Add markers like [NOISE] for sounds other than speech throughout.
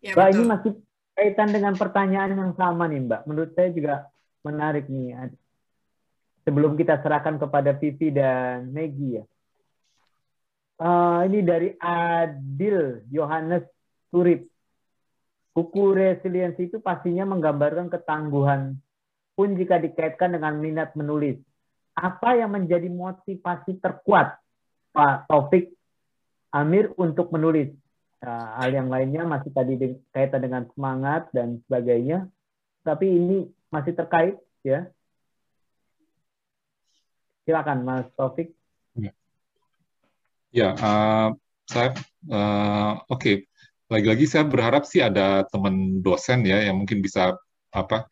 Ya, Mbak, betul. ini masih kaitan dengan pertanyaan yang sama nih, Mbak. Menurut saya juga menarik nih. Sebelum kita serahkan kepada Vivi dan Maggie ya. Uh, ini dari Adil Yohanes Turip. Buku resiliensi itu pastinya menggambarkan ketangguhan pun jika dikaitkan dengan minat menulis. Apa yang menjadi motivasi terkuat Pak Taufik Amir untuk menulis? Nah, hal yang lainnya masih tadi de kaitan dengan semangat dan sebagainya. Tapi ini masih terkait ya. Silakan Mas Taufik. Ya uh, saya uh, oke. Okay. Lagi-lagi saya berharap sih ada teman dosen ya yang mungkin bisa apa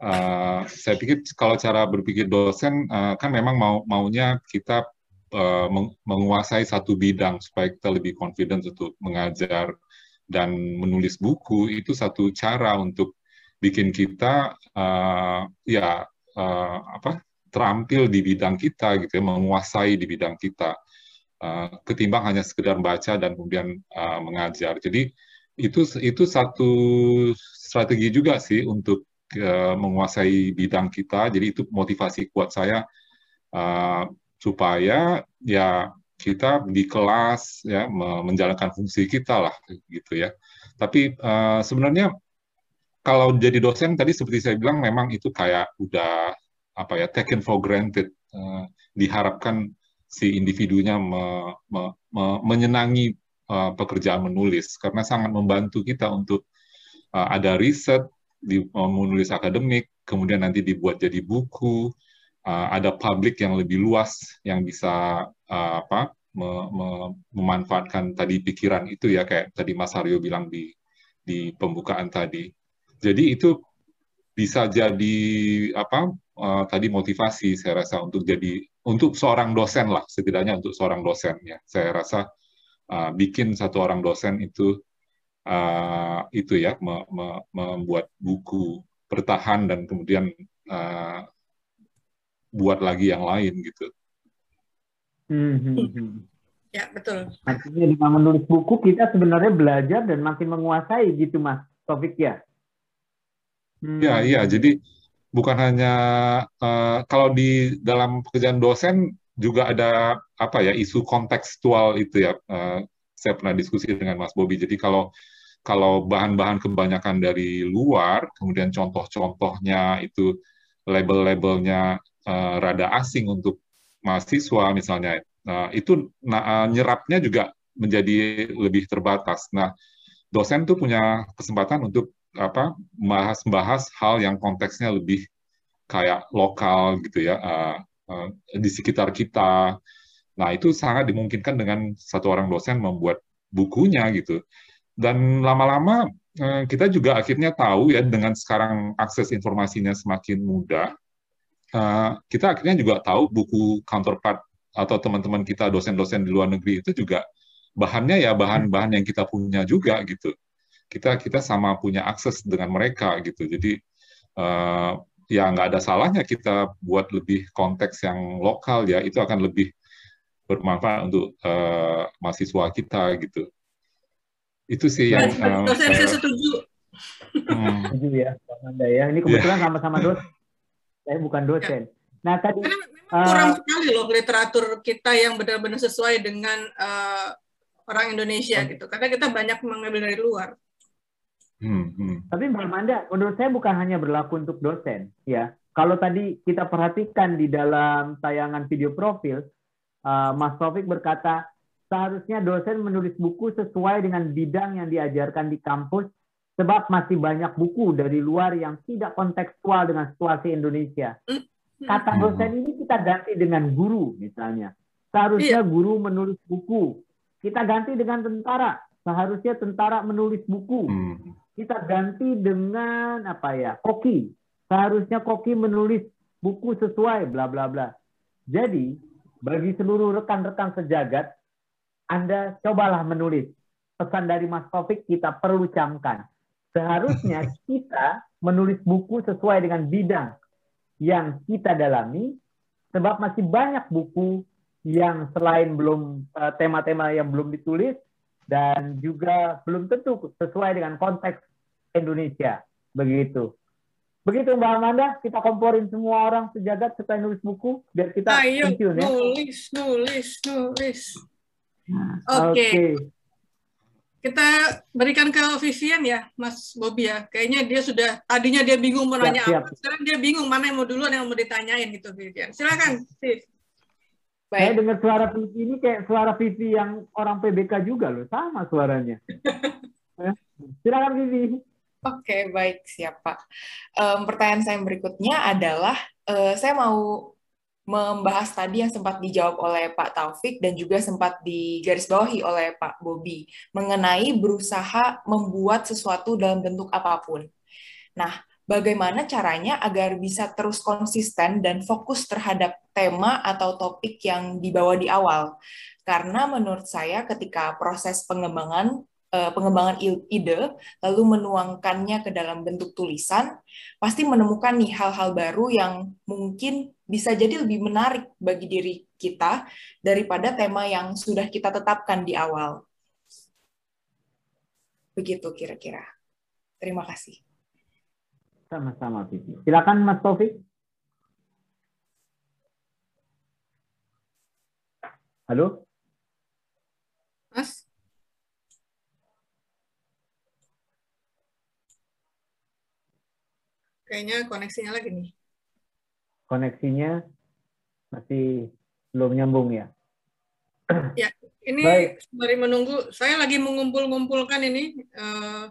Uh, saya pikir kalau cara berpikir dosen uh, kan memang mau maunya kita uh, menguasai satu bidang supaya kita lebih confident untuk mengajar dan menulis buku itu satu cara untuk bikin kita uh, ya uh, apa terampil di bidang kita gitu ya menguasai di bidang kita. Uh, ketimbang hanya sekedar baca dan kemudian uh, mengajar. Jadi itu itu satu strategi juga sih untuk uh, menguasai bidang kita. Jadi itu motivasi kuat saya uh, supaya ya kita di kelas ya menjalankan fungsi kita lah gitu ya. Tapi uh, sebenarnya kalau jadi dosen tadi seperti saya bilang memang itu kayak udah apa ya taken for granted uh, diharapkan si individunya me, me, me, menyenangi uh, pekerjaan menulis. Karena sangat membantu kita untuk uh, ada riset di uh, menulis akademik kemudian nanti dibuat jadi buku uh, ada publik yang lebih luas yang bisa uh, apa me, me, memanfaatkan tadi pikiran itu ya kayak tadi Mas Haryo bilang di di pembukaan tadi. Jadi itu bisa jadi apa uh, tadi motivasi saya rasa untuk jadi untuk seorang dosen lah setidaknya untuk seorang dosen ya. Saya rasa uh, bikin satu orang dosen itu uh, itu ya me, me, membuat buku bertahan dan kemudian uh, buat lagi yang lain gitu. Hmm, hmm, hmm. Ya betul. Artinya dengan menulis buku kita sebenarnya belajar dan makin menguasai gitu mas Taufik ya. Hmm. Ya, iya. Jadi bukan hanya uh, kalau di dalam pekerjaan dosen juga ada apa ya isu kontekstual itu ya. Uh, saya pernah diskusi dengan Mas Bobi. Jadi kalau kalau bahan-bahan kebanyakan dari luar, kemudian contoh-contohnya itu label-labelnya uh, rada asing untuk mahasiswa misalnya, uh, itu nah, uh, nyerapnya juga menjadi lebih terbatas. Nah, dosen tuh punya kesempatan untuk apa bahas-bahas hal yang konteksnya lebih kayak lokal gitu ya uh, uh, di sekitar kita. Nah itu sangat dimungkinkan dengan satu orang dosen membuat bukunya gitu. Dan lama-lama kita juga akhirnya tahu ya dengan sekarang akses informasinya semakin mudah, uh, kita akhirnya juga tahu buku counterpart atau teman-teman kita dosen-dosen di luar negeri itu juga bahannya ya bahan-bahan yang kita punya juga gitu kita kita sama punya akses dengan mereka gitu. Jadi uh, ya nggak ada salahnya kita buat lebih konteks yang lokal ya itu akan lebih bermanfaat untuk uh, mahasiswa kita gitu. Itu sih yang uh, saya, saya setuju. Hmm. Setuju ya, Anda ya. Ini kebetulan sama-sama yeah. dosen. Saya bukan dosen. Ya. Nah tadi Karena memang kurang uh, sekali loh literatur kita yang benar-benar sesuai dengan uh, orang Indonesia gitu. Karena kita banyak mengambil dari luar. Hmm, hmm. Tapi Mbak Manda, menurut saya bukan hanya berlaku untuk dosen, ya. Kalau tadi kita perhatikan di dalam tayangan video profil, uh, Mas Taufik berkata seharusnya dosen menulis buku sesuai dengan bidang yang diajarkan di kampus, sebab masih banyak buku dari luar yang tidak kontekstual dengan situasi Indonesia. Kata dosen ini kita ganti dengan guru, misalnya. Seharusnya guru menulis buku. Kita ganti dengan tentara. Seharusnya tentara menulis buku. Hmm kita ganti dengan apa ya koki seharusnya koki menulis buku sesuai bla bla bla jadi bagi seluruh rekan-rekan sejagat anda cobalah menulis pesan dari Mas Taufik kita perlu camkan seharusnya kita menulis buku sesuai dengan bidang yang kita dalami sebab masih banyak buku yang selain belum tema-tema yang belum ditulis dan juga belum tentu sesuai dengan konteks Indonesia begitu. Begitu Mbak Amanda, kita komporin semua orang sejagat supaya nulis buku biar kita Ayo, pensiun ya. Nulis, nulis, nulis. Nah, Oke. Okay. Okay. Kita berikan ke Vivian ya, Mas Bobi ya. Kayaknya dia sudah tadinya dia bingung mau nanya apa, sekarang dia bingung mana yang mau duluan yang mau ditanyain gitu Vivian. Silakan, Viv. Baik. Saya dengar suara Vivi ini kayak suara Vivi yang orang PBK juga loh, sama suaranya. [LAUGHS] Ya. Silakan Vivi. Oke, baik, siap Pak. Um, pertanyaan saya berikutnya adalah, uh, saya mau membahas tadi yang sempat dijawab oleh Pak Taufik dan juga sempat digarisbawahi oleh Pak Bobi mengenai berusaha membuat sesuatu dalam bentuk apa pun. Nah, bagaimana caranya agar bisa terus konsisten dan fokus terhadap tema atau topik yang dibawa di awal? Karena menurut saya ketika proses pengembangan uh, pengembangan ide, lalu menuangkannya ke dalam bentuk tulisan, pasti menemukan nih hal-hal baru yang mungkin bisa jadi lebih menarik bagi diri kita daripada tema yang sudah kita tetapkan di awal. Begitu kira-kira. Terima kasih. Sama-sama, Vivi. Silakan Mas Taufik. Halo? Mas? Kayaknya koneksinya lagi nih. Koneksinya masih belum nyambung ya? Ya, ini Baik. sembari menunggu, saya lagi mengumpul-ngumpulkan ini eh,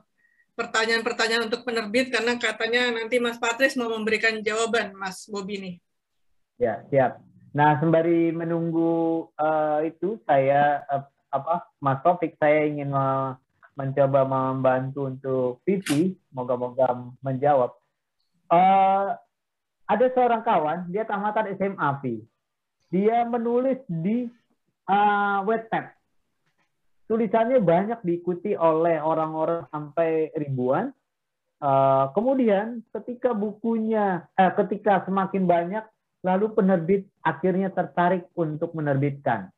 pertanyaan-pertanyaan untuk penerbit karena katanya nanti Mas Patris mau memberikan jawaban Mas Bobi ini. Ya, siap. Nah, sembari menunggu uh, itu saya uh, apa Mas Topik saya ingin mencoba membantu untuk Vivi, moga-moga menjawab uh, ada seorang kawan, dia tamatan SMA, V. Dia menulis di uh, Wattpad. Tulisannya banyak diikuti oleh orang-orang sampai ribuan. Uh, kemudian ketika bukunya, eh, ketika semakin banyak, lalu penerbit akhirnya tertarik untuk menerbitkan.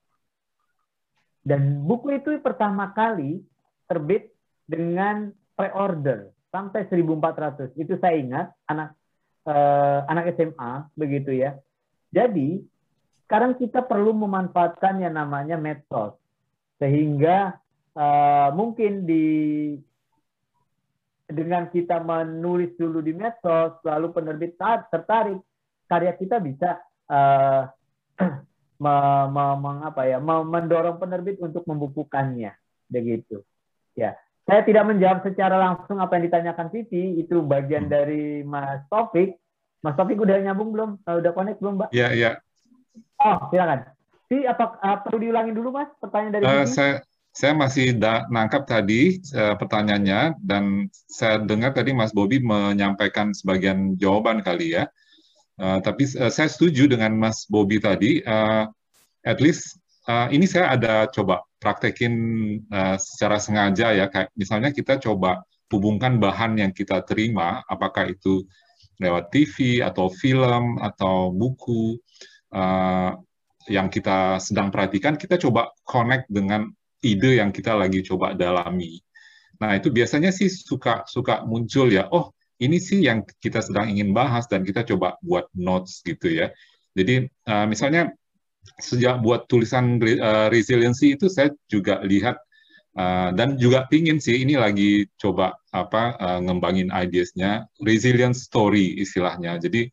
Dan buku itu pertama kali terbit dengan pre-order sampai 1400. Itu saya ingat anak uh, anak SMA begitu ya. Jadi sekarang kita perlu memanfaatkan yang namanya medsos sehingga uh, mungkin di dengan kita menulis dulu di medsos lalu penerbit tertarik karya kita bisa uh, [CLEARS THROAT] me, me, me, apa ya mendorong penerbit untuk membukukannya begitu ya saya tidak menjawab secara langsung apa yang ditanyakan Titi, itu bagian hmm. dari Mas Taufik. Mas Taufik udah nyambung belum? Uh, udah connect belum, Mbak? Iya, iya. Oh, silakan. Si apa uh, perlu diulangi dulu, Mas? Pertanyaan dari uh, saya saya masih da nangkap tadi uh, pertanyaannya dan saya dengar tadi Mas Bobi menyampaikan sebagian jawaban kali ya. Uh, tapi uh, saya setuju dengan Mas Bobi tadi. Uh, at least uh, ini saya ada coba praktekin uh, secara sengaja ya kayak misalnya kita coba hubungkan bahan yang kita terima apakah itu lewat TV atau film atau buku uh, yang kita sedang perhatikan kita coba connect dengan ide yang kita lagi coba dalami. Nah itu biasanya sih suka suka muncul ya oh ini sih yang kita sedang ingin bahas dan kita coba buat notes gitu ya. Jadi uh, misalnya sejak buat tulisan uh, resiliency itu saya juga lihat uh, dan juga pingin sih ini lagi coba apa uh, ngembangin ideasnya resilience story istilahnya. Jadi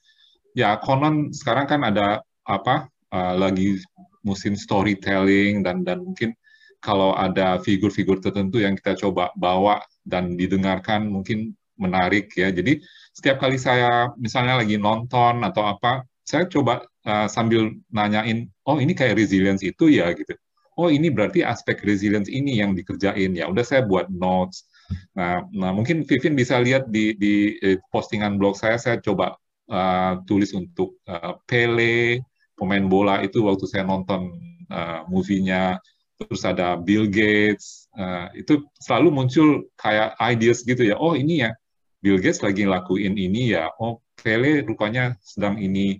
ya konon sekarang kan ada apa uh, lagi musim storytelling dan dan mungkin kalau ada figur-figur tertentu yang kita coba bawa dan didengarkan mungkin menarik ya. Jadi setiap kali saya misalnya lagi nonton atau apa saya coba uh, sambil nanyain, oh ini kayak resilience itu ya gitu. Oh ini berarti aspek resilience ini yang dikerjain ya. Udah saya buat notes. Nah, nah mungkin Vivin bisa lihat di, di eh, postingan blog saya, saya coba uh, tulis untuk uh, Pele, pemain bola itu waktu saya nonton uh, movie-nya. Terus ada Bill Gates, uh, itu selalu muncul kayak ideas gitu ya. Oh ini ya, Bill Gates lagi lakuin ini ya. Oh Pele rupanya sedang ini.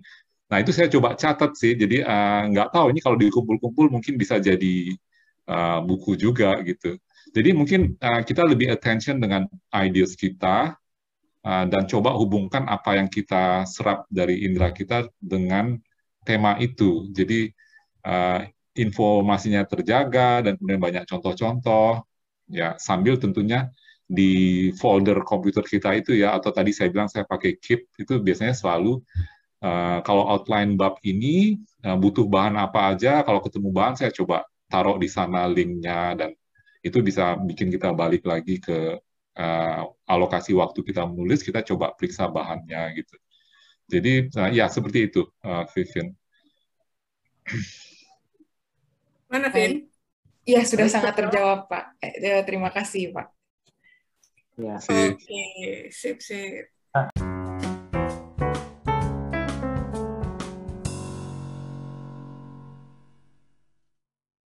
Nah itu saya coba catat sih, jadi uh, nggak tahu ini kalau dikumpul-kumpul mungkin bisa jadi uh, buku juga gitu. Jadi mungkin uh, kita lebih attention dengan ideas kita uh, dan coba hubungkan apa yang kita serap dari indera kita dengan tema itu. Jadi uh, informasinya terjaga dan kemudian banyak contoh-contoh ya sambil tentunya di folder komputer kita itu ya atau tadi saya bilang saya pakai Keep itu biasanya selalu uh, kalau outline bab ini uh, butuh bahan apa aja kalau ketemu bahan saya coba taruh di sana linknya dan itu bisa bikin kita balik lagi ke uh, alokasi waktu kita menulis kita coba periksa bahannya gitu jadi uh, ya seperti itu uh, Vivian mana Vin? Iya sudah sangat terjawab Pak. Eh, terima kasih Pak. Ya. Oke, okay. sip sip.